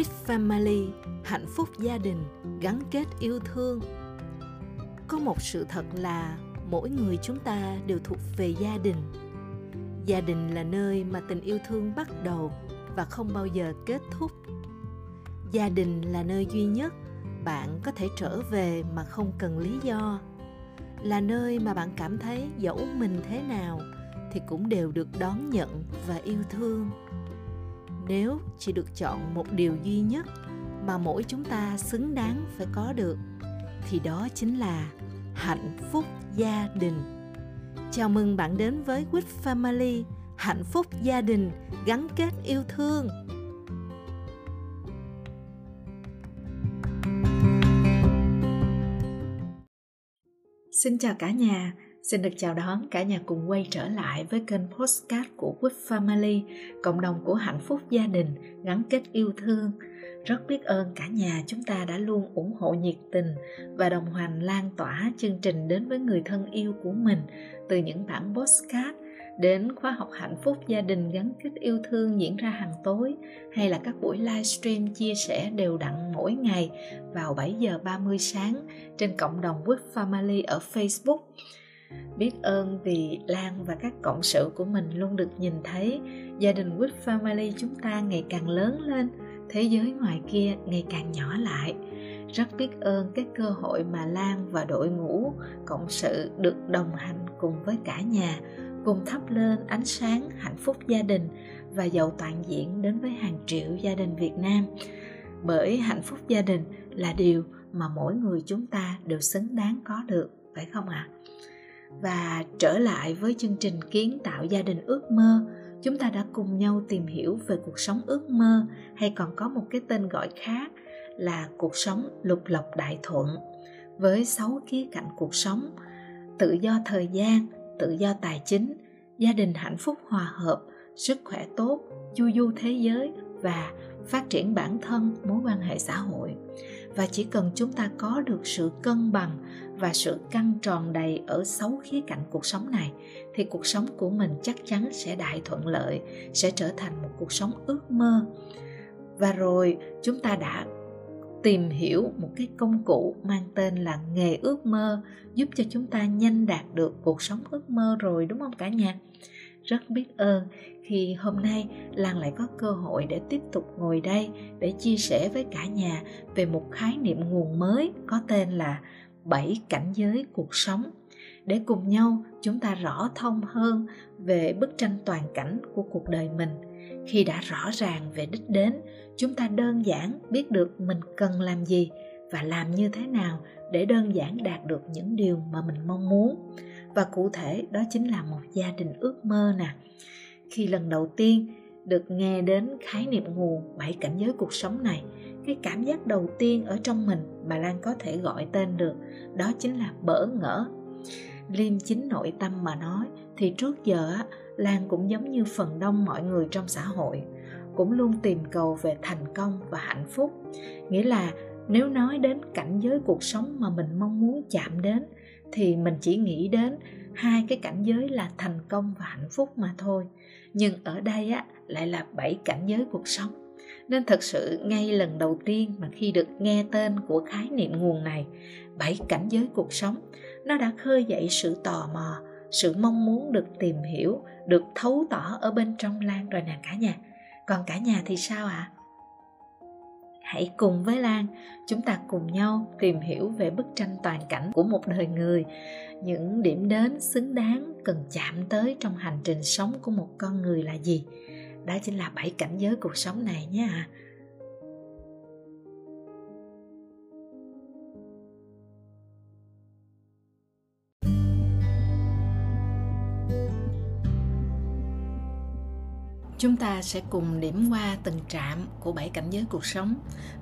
with family, hạnh phúc gia đình, gắn kết yêu thương. Có một sự thật là mỗi người chúng ta đều thuộc về gia đình. Gia đình là nơi mà tình yêu thương bắt đầu và không bao giờ kết thúc. Gia đình là nơi duy nhất bạn có thể trở về mà không cần lý do. Là nơi mà bạn cảm thấy dẫu mình thế nào thì cũng đều được đón nhận và yêu thương nếu chỉ được chọn một điều duy nhất mà mỗi chúng ta xứng đáng phải có được thì đó chính là hạnh phúc gia đình. Chào mừng bạn đến với quýt Family hạnh phúc gia đình gắn kết yêu thương. Xin chào cả nhà, xin được chào đón cả nhà cùng quay trở lại với kênh Postcard của Quýt Family, cộng đồng của hạnh phúc gia đình, gắn kết yêu thương. Rất biết ơn cả nhà chúng ta đã luôn ủng hộ nhiệt tình và đồng hành lan tỏa chương trình đến với người thân yêu của mình từ những bản postcard đến khóa học hạnh phúc gia đình gắn kết yêu thương diễn ra hàng tối hay là các buổi livestream chia sẻ đều đặn mỗi ngày vào 7 giờ 30 sáng trên cộng đồng Quýt Family ở Facebook. Biết ơn vì Lan và các cộng sự của mình luôn được nhìn thấy gia đình With Family chúng ta ngày càng lớn lên, thế giới ngoài kia ngày càng nhỏ lại. Rất biết ơn cái cơ hội mà Lan và đội ngũ cộng sự được đồng hành cùng với cả nhà cùng thắp lên ánh sáng hạnh phúc gia đình và giàu toàn diện đến với hàng triệu gia đình Việt Nam. Bởi hạnh phúc gia đình là điều mà mỗi người chúng ta đều xứng đáng có được, phải không ạ? À? Và trở lại với chương trình kiến tạo gia đình ước mơ, chúng ta đã cùng nhau tìm hiểu về cuộc sống ước mơ hay còn có một cái tên gọi khác là cuộc sống lục lộc đại thuận với sáu khía cạnh cuộc sống tự do thời gian tự do tài chính gia đình hạnh phúc hòa hợp sức khỏe tốt chu du thế giới và phát triển bản thân mối quan hệ xã hội và chỉ cần chúng ta có được sự cân bằng và sự căng tròn đầy ở sáu khía cạnh cuộc sống này, thì cuộc sống của mình chắc chắn sẽ đại thuận lợi, sẽ trở thành một cuộc sống ước mơ. Và rồi, chúng ta đã tìm hiểu một cái công cụ mang tên là nghề ước mơ, giúp cho chúng ta nhanh đạt được cuộc sống ước mơ rồi, đúng không cả nhà? Rất biết ơn. Khi hôm nay, lan lại có cơ hội để tiếp tục ngồi đây để chia sẻ với cả nhà về một khái niệm nguồn mới có tên là bảy cảnh giới cuộc sống. Để cùng nhau, chúng ta rõ thông hơn về bức tranh toàn cảnh của cuộc đời mình. Khi đã rõ ràng về đích đến, chúng ta đơn giản biết được mình cần làm gì và làm như thế nào để đơn giản đạt được những điều mà mình mong muốn và cụ thể đó chính là một gia đình ước mơ nè. Khi lần đầu tiên được nghe đến khái niệm nguồn bảy cảnh giới cuộc sống này, cái cảm giác đầu tiên ở trong mình mà lan có thể gọi tên được đó chính là bỡ ngỡ. Liêm chính nội tâm mà nói, thì trước giờ lan cũng giống như phần đông mọi người trong xã hội, cũng luôn tìm cầu về thành công và hạnh phúc. Nghĩa là nếu nói đến cảnh giới cuộc sống mà mình mong muốn chạm đến thì mình chỉ nghĩ đến hai cái cảnh giới là thành công và hạnh phúc mà thôi. Nhưng ở đây á, lại là bảy cảnh giới cuộc sống. Nên thật sự ngay lần đầu tiên mà khi được nghe tên của khái niệm nguồn này, bảy cảnh giới cuộc sống, nó đã khơi dậy sự tò mò, sự mong muốn được tìm hiểu, được thấu tỏ ở bên trong lan rồi nè cả nhà. Còn cả nhà thì sao ạ? à? Hãy cùng với lan. Chúng ta cùng nhau tìm hiểu về bức tranh toàn cảnh của một đời người, những điểm đến xứng đáng cần chạm tới trong hành trình sống của một con người là gì. Đó chính là bảy cảnh giới cuộc sống này nha. Chúng ta sẽ cùng điểm qua từng trạm của bảy cảnh giới cuộc sống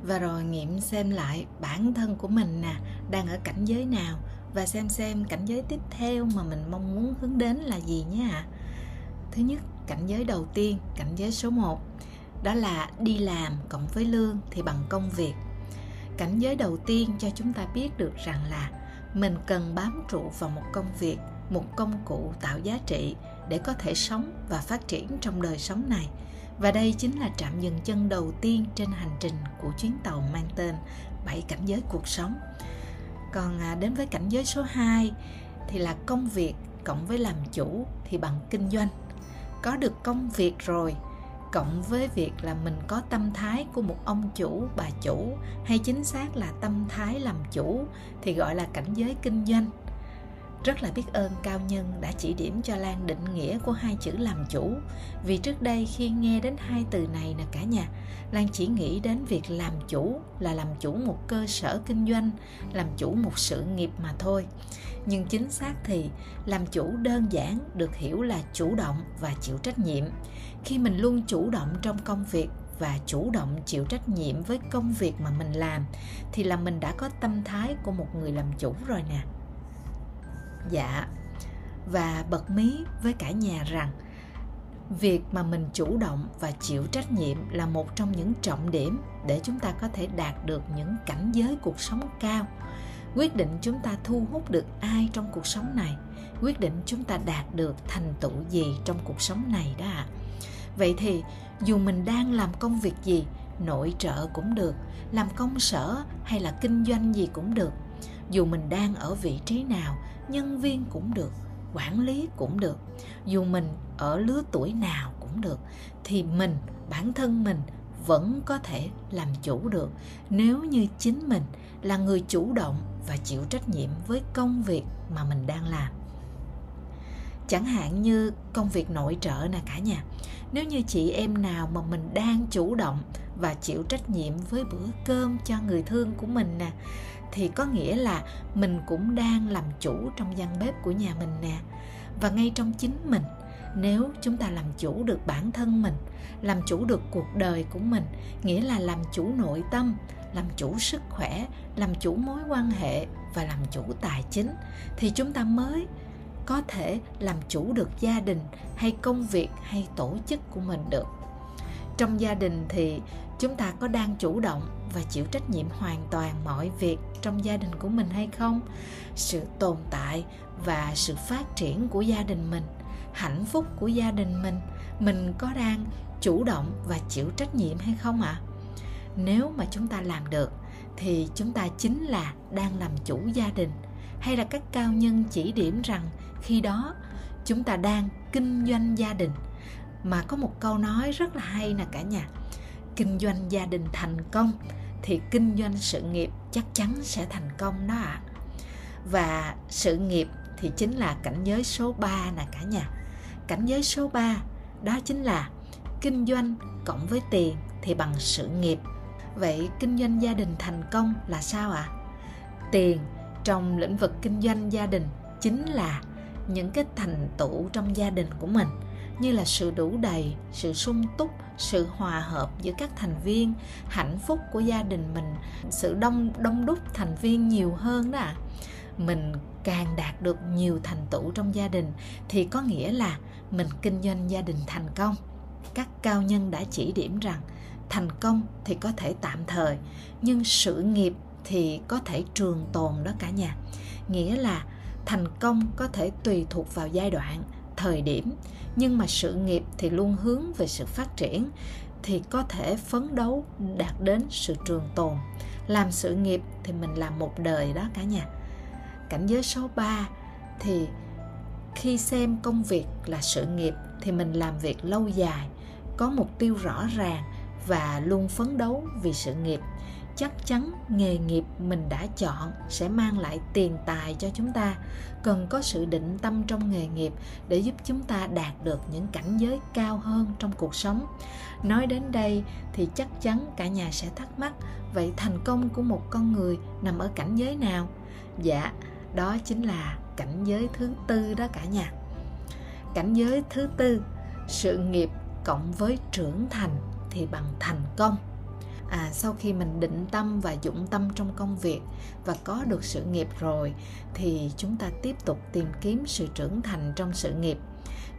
và rồi nghiệm xem lại bản thân của mình nè đang ở cảnh giới nào và xem xem cảnh giới tiếp theo mà mình mong muốn hướng đến là gì nhé ạ. Thứ nhất, cảnh giới đầu tiên, cảnh giới số 1 đó là đi làm cộng với lương thì bằng công việc. Cảnh giới đầu tiên cho chúng ta biết được rằng là mình cần bám trụ vào một công việc, một công cụ tạo giá trị để có thể sống và phát triển trong đời sống này. Và đây chính là trạm dừng chân đầu tiên trên hành trình của chuyến tàu mang tên bảy cảnh giới cuộc sống. Còn à, đến với cảnh giới số 2 thì là công việc cộng với làm chủ thì bằng kinh doanh. Có được công việc rồi, cộng với việc là mình có tâm thái của một ông chủ, bà chủ, hay chính xác là tâm thái làm chủ thì gọi là cảnh giới kinh doanh rất là biết ơn cao nhân đã chỉ điểm cho lan định nghĩa của hai chữ làm chủ. Vì trước đây khi nghe đến hai từ này nè cả nhà, lan chỉ nghĩ đến việc làm chủ là làm chủ một cơ sở kinh doanh, làm chủ một sự nghiệp mà thôi. Nhưng chính xác thì làm chủ đơn giản được hiểu là chủ động và chịu trách nhiệm. Khi mình luôn chủ động trong công việc và chủ động chịu trách nhiệm với công việc mà mình làm, thì là mình đã có tâm thái của một người làm chủ rồi nè dạ. Và bật mí với cả nhà rằng, việc mà mình chủ động và chịu trách nhiệm là một trong những trọng điểm để chúng ta có thể đạt được những cảnh giới cuộc sống cao. Quyết định chúng ta thu hút được ai trong cuộc sống này, quyết định chúng ta đạt được thành tựu gì trong cuộc sống này đó ạ. Vậy thì, dù mình đang làm công việc gì, nội trợ cũng được, làm công sở hay là kinh doanh gì cũng được, dù mình đang ở vị trí nào nhân viên cũng được, quản lý cũng được. Dù mình ở lứa tuổi nào cũng được, thì mình, bản thân mình vẫn có thể làm chủ được. Nếu như chính mình là người chủ động và chịu trách nhiệm với công việc mà mình đang làm. Chẳng hạn như công việc nội trợ nè cả nhà. Nếu như chị em nào mà mình đang chủ động và chịu trách nhiệm với bữa cơm cho người thương của mình nè thì có nghĩa là mình cũng đang làm chủ trong gian bếp của nhà mình nè. Và ngay trong chính mình, nếu chúng ta làm chủ được bản thân mình, làm chủ được cuộc đời của mình, nghĩa là làm chủ nội tâm, làm chủ sức khỏe, làm chủ mối quan hệ và làm chủ tài chính, thì chúng ta mới có thể làm chủ được gia đình hay công việc hay tổ chức của mình được. Trong gia đình thì chúng ta có đang chủ động và chịu trách nhiệm hoàn toàn mọi việc trong gia đình của mình hay không, sự tồn tại và sự phát triển của gia đình mình, hạnh phúc của gia đình mình mình có đang chủ động và chịu trách nhiệm hay không ạ à? nếu mà chúng ta làm được, thì chúng ta chính là đang làm chủ gia đình, hay là các cao nhân chỉ điểm rằng khi đó chúng ta đang kinh doanh gia đình mà có một câu nói rất là hay nè cả nhà, kinh doanh gia đình thành công thì kinh doanh sự nghiệp chắc chắn sẽ thành công đó ạ à. và sự nghiệp thì chính là cảnh giới số 3 nè cả nhà cảnh giới số 3 đó chính là kinh doanh cộng với tiền thì bằng sự nghiệp vậy kinh doanh gia đình thành công là sao ạ à? tiền trong lĩnh vực kinh doanh gia đình chính là những cái thành tựu trong gia đình của mình, như là sự đủ đầy, sự sung túc sự hòa hợp giữa các thành viên, hạnh phúc của gia đình mình, sự đông đông đúc thành viên nhiều hơn đó mình càng đạt được nhiều thành tựu trong gia đình thì có nghĩa là mình kinh doanh gia đình thành công. Các cao nhân đã chỉ điểm rằng thành công thì có thể tạm thời, nhưng sự nghiệp thì có thể trường tồn đó cả nhà. Nghĩa là thành công có thể tùy thuộc vào giai đoạn, thời điểm nhưng mà sự nghiệp thì luôn hướng về sự phát triển, thì có thể phấn đấu đạt đến sự trường tồn. Làm sự nghiệp thì mình làm một đời đó cả nhà. Cảnh giới số 3 thì khi xem công việc là sự nghiệp thì mình làm việc lâu dài, có mục tiêu rõ ràng và luôn phấn đấu vì sự nghiệp chắc chắn nghề nghiệp mình đã chọn sẽ mang lại tiền tài cho chúng ta. Cần có sự định tâm trong nghề nghiệp để giúp chúng ta đạt được những cảnh giới cao hơn trong cuộc sống. Nói đến đây thì chắc chắn cả nhà sẽ thắc mắc, vậy thành công của một con người nằm ở cảnh giới nào? Dạ đó chính là cảnh giới thứ tư đó cả nhà. Cảnh giới thứ tư, sự nghiệp cộng với trưởng thành thì bằng thành công à sau khi mình định tâm và dũng tâm trong công việc và có được sự nghiệp rồi, thì chúng ta tiếp tục tìm kiếm sự trưởng thành trong sự nghiệp.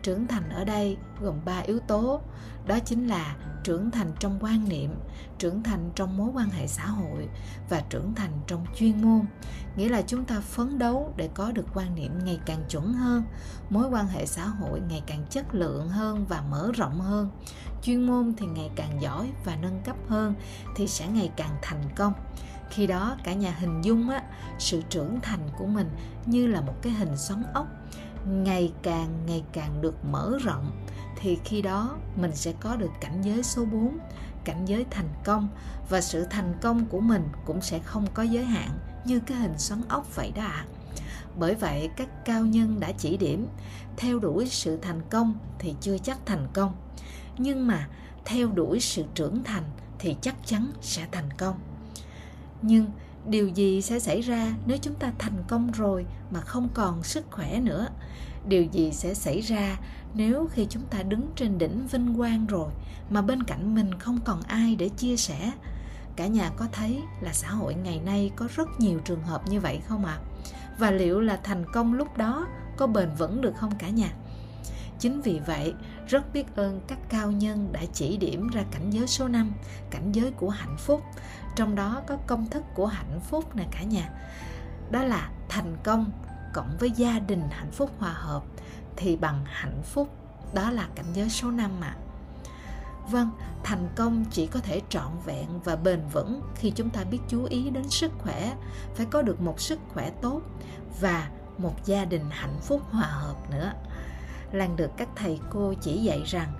Trưởng thành ở đây gồm ba yếu tố. Đó chính là trưởng thành trong quan niệm, trưởng thành trong mối quan hệ xã hội và trưởng thành trong chuyên môn. Nghĩa là chúng ta phấn đấu để có được quan niệm ngày càng chuẩn hơn, mối quan hệ xã hội ngày càng chất lượng hơn và mở rộng hơn chuyên môn thì ngày càng giỏi và nâng cấp hơn thì sẽ ngày càng thành công khi đó cả nhà hình dung á sự trưởng thành của mình như là một cái hình xoắn ốc ngày càng ngày càng được mở rộng thì khi đó mình sẽ có được cảnh giới số 4, cảnh giới thành công và sự thành công của mình cũng sẽ không có giới hạn như cái hình xoắn ốc vậy đó ạ. À. Bởi vậy các cao nhân đã chỉ điểm theo đuổi sự thành công thì chưa chắc thành công, nhưng mà theo đuổi sự trưởng thành thì chắc chắn sẽ thành công. Nhưng điều gì sẽ xảy ra nếu chúng ta thành công rồi mà không còn sức khỏe nữa điều gì sẽ xảy ra nếu khi chúng ta đứng trên đỉnh vinh quang rồi mà bên cạnh mình không còn ai để chia sẻ cả nhà có thấy là xã hội ngày nay có rất nhiều trường hợp như vậy không ạ à? và liệu là thành công lúc đó có bền vững được không cả nhà Chính vì vậy, rất biết ơn các cao nhân đã chỉ điểm ra cảnh giới số 5, cảnh giới của hạnh phúc. Trong đó có công thức của hạnh phúc nè cả nhà. Đó là thành công cộng với gia đình hạnh phúc hòa hợp thì bằng hạnh phúc. Đó là cảnh giới số 5 ạ. À. Vâng, thành công chỉ có thể trọn vẹn và bền vững khi chúng ta biết chú ý đến sức khỏe, phải có được một sức khỏe tốt và một gia đình hạnh phúc hòa hợp nữa. Lan được các thầy cô chỉ dạy rằng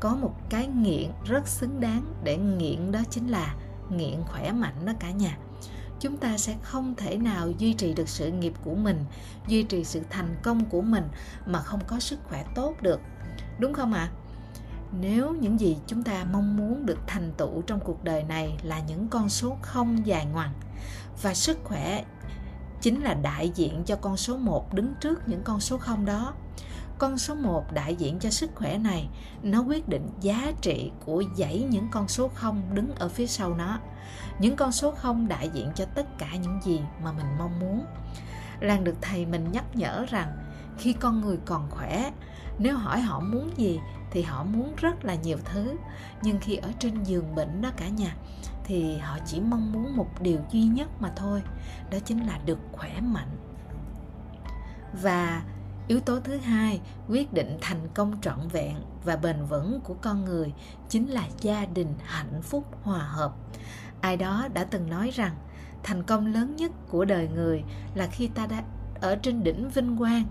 có một cái nghiện rất xứng đáng để nghiện đó chính là nghiện khỏe mạnh đó cả nhà. Chúng ta sẽ không thể nào duy trì được sự nghiệp của mình, duy trì sự thành công của mình mà không có sức khỏe tốt được. Đúng không ạ? À? nếu những gì chúng ta mong muốn được thành tựu trong cuộc đời này là những con số không dài ngoằng và sức khỏe chính là đại diện cho con số 1 đứng trước những con số không đó. Con số 1 đại diện cho sức khỏe này, nó quyết định giá trị của dãy những con số không đứng ở phía sau nó. Những con số không đại diện cho tất cả những gì mà mình mong muốn. Lan được thầy mình nhắc nhở rằng, khi con người còn khỏe, nếu hỏi họ muốn gì thì họ muốn rất là nhiều thứ. Nhưng khi ở trên giường bệnh đó cả nhà thì họ chỉ mong muốn một điều duy nhất mà thôi, đó chính là được khỏe mạnh. Và yếu tố thứ hai, quyết định thành công trọn vẹn và bền vững của con người chính là gia đình hạnh phúc hòa hợp. Ai đó đã từng nói rằng, thành công lớn nhất của đời người là khi ta đã ở trên đỉnh vinh quang.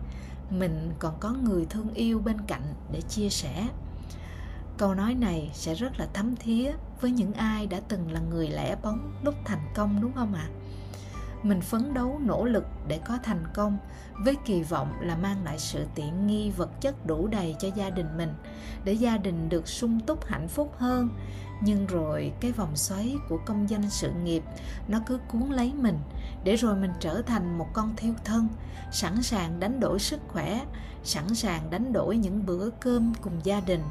Mình còn có người thương yêu bên cạnh để chia sẻ câu nói này sẽ rất là thấm thía với những ai đã từng là người lẻ bóng lúc thành công, đúng không ạ à? mình phấn đấu, nỗ lực để có thành công với kỳ vọng là mang lại sự tiện nghi vật chất đủ đầy cho gia đình mình, để gia đình được sung túc, hạnh phúc hơn nhưng rồi cái vòng xoáy của công danh sự nghiệp, nó cứ cuốn lấy mình, để rồi mình trở thành một con thiêu thân, sẵn sàng đánh đổi sức khỏe sẵn sàng đánh đổi những bữa cơm cùng gia đình,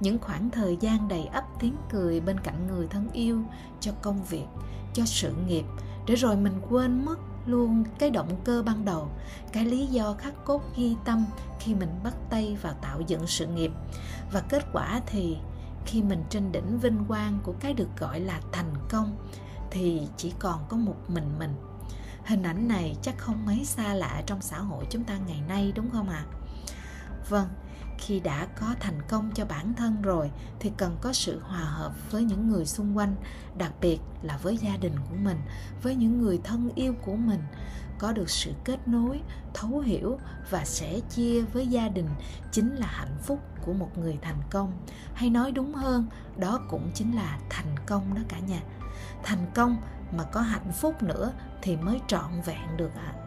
những khoảng thời gian đầy ấp tiếng cười bên cạnh người thân yêu, cho công việc, cho sự nghiệp, để rồi mình quên mất luôn cái động cơ ban đầu, cái lý do khắc cốt ghi tâm khi mình bắt tay vào tạo dựng sự nghiệp và kết quả thì, khi mình trên đỉnh vinh quang của cái được gọi là thành công, thì chỉ còn có một mình mình hình ảnh này chắc không mấy xa lạ trong xã hội chúng ta ngày nay, đúng không ạ à? Vâng khi đã có thành công cho bản thân rồi thì cần có sự hòa hợp với những người xung quanh, đặc biệt là với gia đình của mình, với những người thân yêu của mình. Có được sự kết nối, thấu hiểu và sẻ chia với gia đình chính là hạnh phúc của một người thành công. Hay nói đúng hơn, đó cũng chính là thành công đó cả nhà. Thành công mà có hạnh phúc nữa thì mới trọn vẹn được ạ. à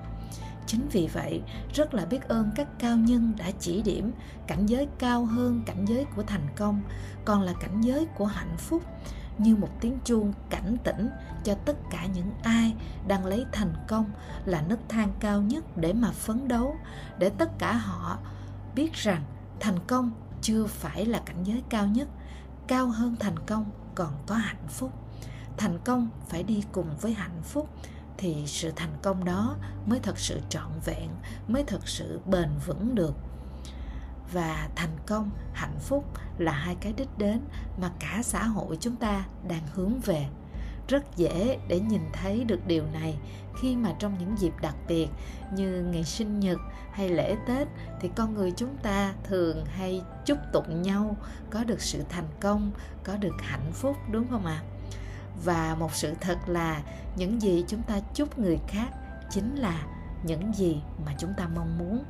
chính vì vậy, rất là biết ơn các cao nhân đã chỉ điểm cảnh giới cao hơn cảnh giới của thành công, còn là cảnh giới của hạnh phúc, như một tiếng chuông cảnh tỉnh cho tất cả những ai đang lấy thành công là nấc thang cao nhất để mà phấn đấu, để tất cả họ biết rằng thành công chưa phải là cảnh giới cao nhất, cao hơn thành công còn có hạnh phúc. Thành công phải đi cùng với hạnh phúc thì sự thành công đó mới thật sự trọn vẹn, mới thật sự bền vững được và thành công, hạnh phúc là hai cái đích đến mà cả xã hội chúng ta đang hướng về rất dễ để nhìn thấy được điều này khi mà trong những dịp đặc biệt như ngày sinh nhật hay lễ tết thì con người chúng ta thường hay chúc tụng nhau có được sự thành công, có được hạnh phúc, đúng không ạ à? Và một sự thật là những gì chúng ta chúc người khác chính là những gì mà chúng ta mong muốn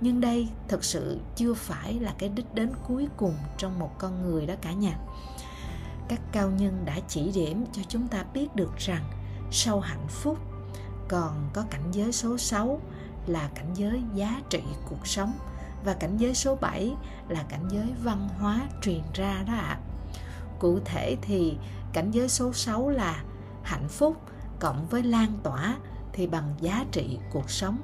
nhưng đây thực sự chưa phải là cái đích đến cuối cùng trong một con người đó cả nhà các cao nhân đã chỉ điểm cho chúng ta biết được rằng sau hạnh phúc còn có cảnh giới số 6 là cảnh giới giá trị cuộc sống và cảnh giới số 7 là cảnh giới văn hóa truyền ra đó ạ. À. Cụ thể thì cảnh giới số 6 là hạnh phúc cộng với lan tỏa thì bằng giá trị cuộc sống.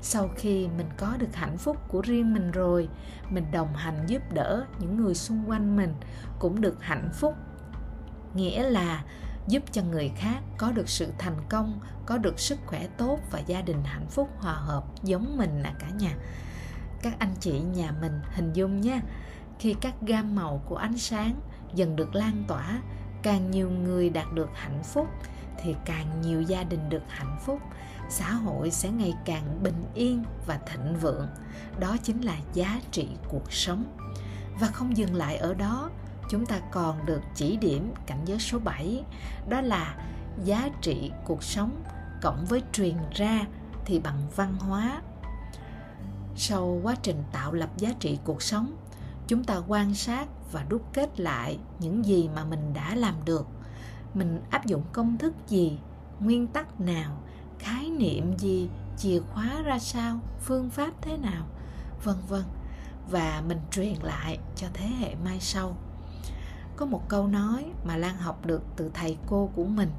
Sau khi mình có được hạnh phúc của riêng mình rồi, mình đồng hành giúp đỡ những người xung quanh mình cũng được hạnh phúc. Nghĩa là giúp cho người khác có được sự thành công, có được sức khỏe tốt và gia đình hạnh phúc hòa hợp giống mình là cả nhà. Các anh chị nhà mình hình dung nhé khi các gam màu của ánh sáng dần được lan tỏa. Càng nhiều người đạt được hạnh phúc thì càng nhiều gia đình được hạnh phúc. Xã hội sẽ ngày càng bình yên và thịnh vượng. Đó chính là giá trị cuộc sống. Và không dừng lại ở đó, chúng ta còn được chỉ điểm cảnh giới số 7 đó là giá trị cuộc sống cộng với truyền ra thì bằng văn hóa. Sau quá trình tạo lập giá trị cuộc sống, chúng ta quan sát và đúc kết lại những gì mà mình đã làm được. Mình áp dụng công thức gì, nguyên tắc nào, khái niệm gì, chìa khóa ra sao, phương pháp thế nào, vân vân, và mình truyền lại cho thế hệ mai sau. Có một câu nói mà lan học được từ thầy cô của mình,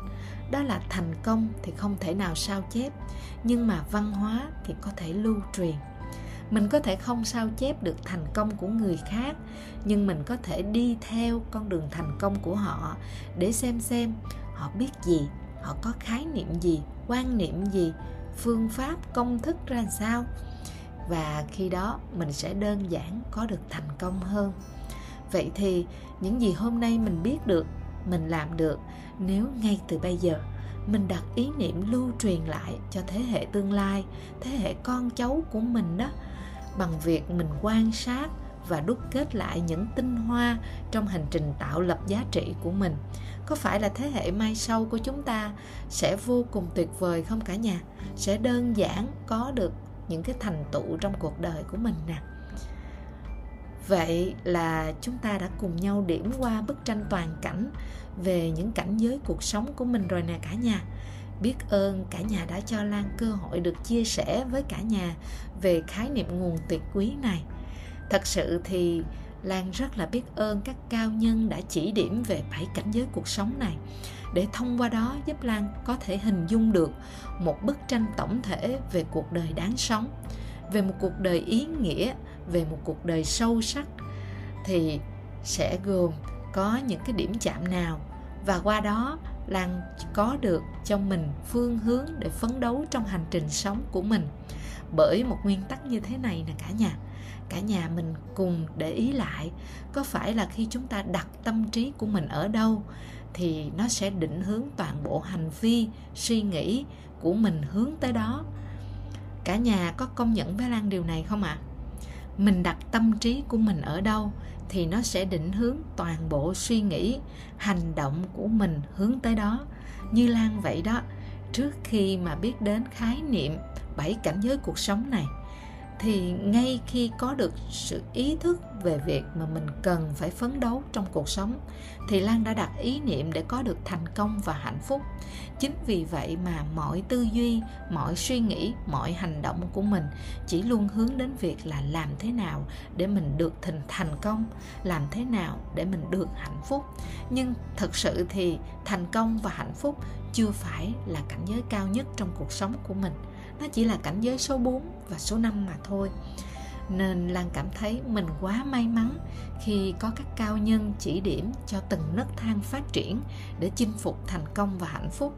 đó là thành công thì không thể nào sao chép, nhưng mà văn hóa thì có thể lưu truyền mình có thể không sao chép được thành công của người khác, nhưng mình có thể đi theo con đường thành công của họ để xem xem họ biết gì, họ có khái niệm gì, quan niệm gì, phương pháp, công thức ra sao. Và khi đó, mình sẽ đơn giản có được thành công hơn. Vậy thì những gì hôm nay mình biết được, mình làm được, nếu ngay từ bây giờ mình đặt ý niệm lưu truyền lại cho thế hệ tương lai, thế hệ con cháu của mình đó bằng việc mình quan sát và đúc kết lại những tinh hoa trong hành trình tạo lập giá trị của mình. Có phải là thế hệ mai sau của chúng ta sẽ vô cùng tuyệt vời không cả nhà? Sẽ đơn giản có được những cái thành tựu trong cuộc đời của mình nè. Vậy là chúng ta đã cùng nhau điểm qua bức tranh toàn cảnh về những cảnh giới cuộc sống của mình rồi nè cả nhà biết ơn cả nhà đã cho lan cơ hội được chia sẻ với cả nhà về khái niệm nguồn tuyệt quý này. Thật sự thì lan rất là biết ơn các cao nhân đã chỉ điểm về bảy cảnh giới cuộc sống này. Để thông qua đó giúp lan có thể hình dung được một bức tranh tổng thể về cuộc đời đáng sống, về một cuộc đời ý nghĩa, về một cuộc đời sâu sắc, thì sẽ gồm có những cái điểm chạm nào. Và qua đó lan có được cho mình phương hướng để phấn đấu trong hành trình sống của mình. Bởi một nguyên tắc như thế này nè cả nhà. Cả nhà mình cùng để ý lại, có phải là khi chúng ta đặt tâm trí của mình ở đâu thì nó sẽ định hướng toàn bộ hành vi, suy nghĩ của mình hướng tới đó? Cả nhà có công nhận với lan điều này không ạ? À? mình đặt tâm trí của mình ở đâu thì nó sẽ định hướng toàn bộ suy nghĩ, hành động của mình hướng tới đó. Như lan vậy đó, trước khi mà biết đến khái niệm bảy cảnh giới cuộc sống này thì ngay khi có được sự ý thức về việc mà mình cần phải phấn đấu trong cuộc sống, thì lan đã đặt ý niệm để có được thành công và hạnh phúc. Chính vì vậy mà mọi tư duy, mọi suy nghĩ, mọi hành động của mình chỉ luôn hướng đến việc là làm thế nào để mình được thành thành công, làm thế nào để mình được hạnh phúc. Nhưng thực sự thì thành công và hạnh phúc chưa phải là cảnh giới cao nhất trong cuộc sống của mình nó chỉ là cảnh giới số 4 và số 5 mà thôi. Nên lan cảm thấy mình quá may mắn khi có các cao nhân chỉ điểm cho từng nấc thang phát triển để chinh phục thành công và hạnh phúc,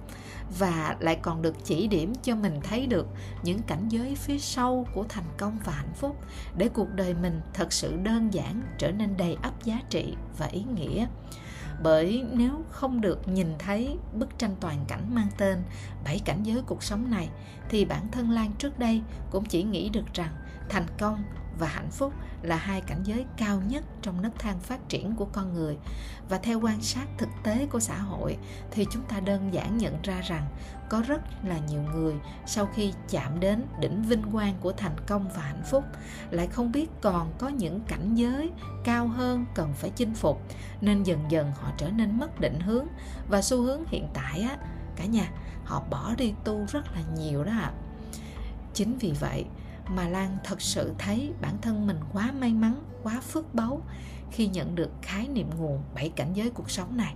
và lại còn được chỉ điểm cho mình thấy được những cảnh giới phía sau của thành công và hạnh phúc để cuộc đời mình thật sự đơn giản trở nên đầy ắp giá trị và ý nghĩa bởi nếu không được nhìn thấy bức tranh toàn cảnh mang tên bảy cảnh giới cuộc sống này, thì bản thân lan trước đây cũng chỉ nghĩ được rằng thành công và hạnh phúc là hai cảnh giới cao nhất trong nấc thang phát triển của con người. Và theo quan sát thực tế của xã hội, thì chúng ta đơn giản nhận ra rằng có rất là nhiều người sau khi chạm đến đỉnh vinh quang của thành công và hạnh phúc, lại không biết còn có những cảnh giới cao hơn cần phải chinh phục, nên dần dần họ trở nên mất định hướng. Và xu hướng hiện tại á, cả nhà, họ bỏ đi tu rất là nhiều đó ạ. Chính vì vậy mà Lan thật sự thấy bản thân mình quá may mắn, quá phước báu khi nhận được khái niệm nguồn bảy cảnh giới cuộc sống này.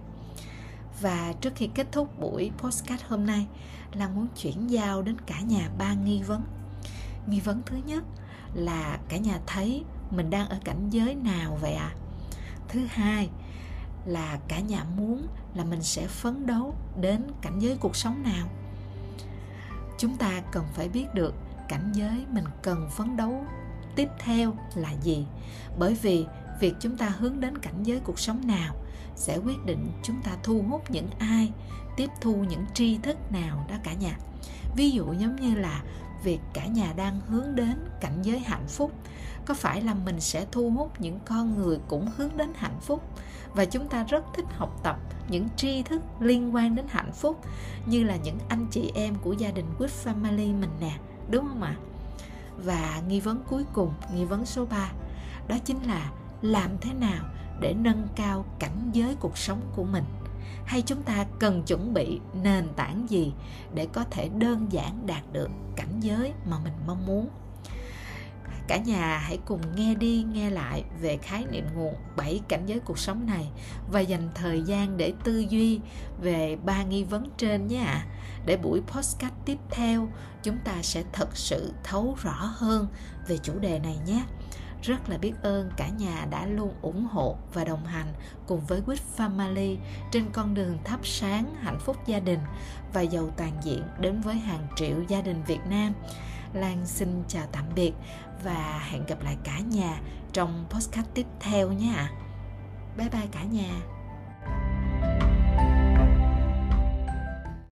Và trước khi kết thúc buổi postcard hôm nay, Lan muốn chuyển giao đến cả nhà ba nghi vấn. Nghi vấn thứ nhất là cả nhà thấy mình đang ở cảnh giới nào vậy ạ? À? Thứ hai là cả nhà muốn là mình sẽ phấn đấu đến cảnh giới cuộc sống nào? Chúng ta cần phải biết được cảnh giới mình cần phấn đấu tiếp theo là gì? Bởi vì việc chúng ta hướng đến cảnh giới cuộc sống nào sẽ quyết định chúng ta thu hút những ai, tiếp thu những tri thức nào đó cả nhà. Ví dụ giống như là việc cả nhà đang hướng đến cảnh giới hạnh phúc, có phải là mình sẽ thu hút những con người cũng hướng đến hạnh phúc? Và chúng ta rất thích học tập những tri thức liên quan đến hạnh phúc, như là những anh chị em của gia đình Good Family mình nè đúng không ạ? Và nghi vấn cuối cùng, nghi vấn số 3 đó chính là làm thế nào để nâng cao cảnh giới cuộc sống của mình? Hay chúng ta cần chuẩn bị nền tảng gì để có thể đơn giản đạt được cảnh giới mà mình mong muốn? Cả nhà hãy cùng nghe đi, nghe lại về khái niệm nguồn bảy cảnh giới cuộc sống này và dành thời gian để tư duy về ba nghi vấn trên nhé ạ để buổi podcast tiếp theo, chúng ta sẽ thật sự thấu rõ hơn về chủ đề này nhé rất là biết ơn cả nhà đã luôn ủng hộ và đồng hành cùng với Quýt Family trên con đường thắp sáng hạnh phúc gia đình và giàu toàn diện đến với hàng triệu gia đình Việt Nam. Lan xin chào tạm biệt và hẹn gặp lại cả nhà trong podcast tiếp theo nhé. Bye bye cả nhà.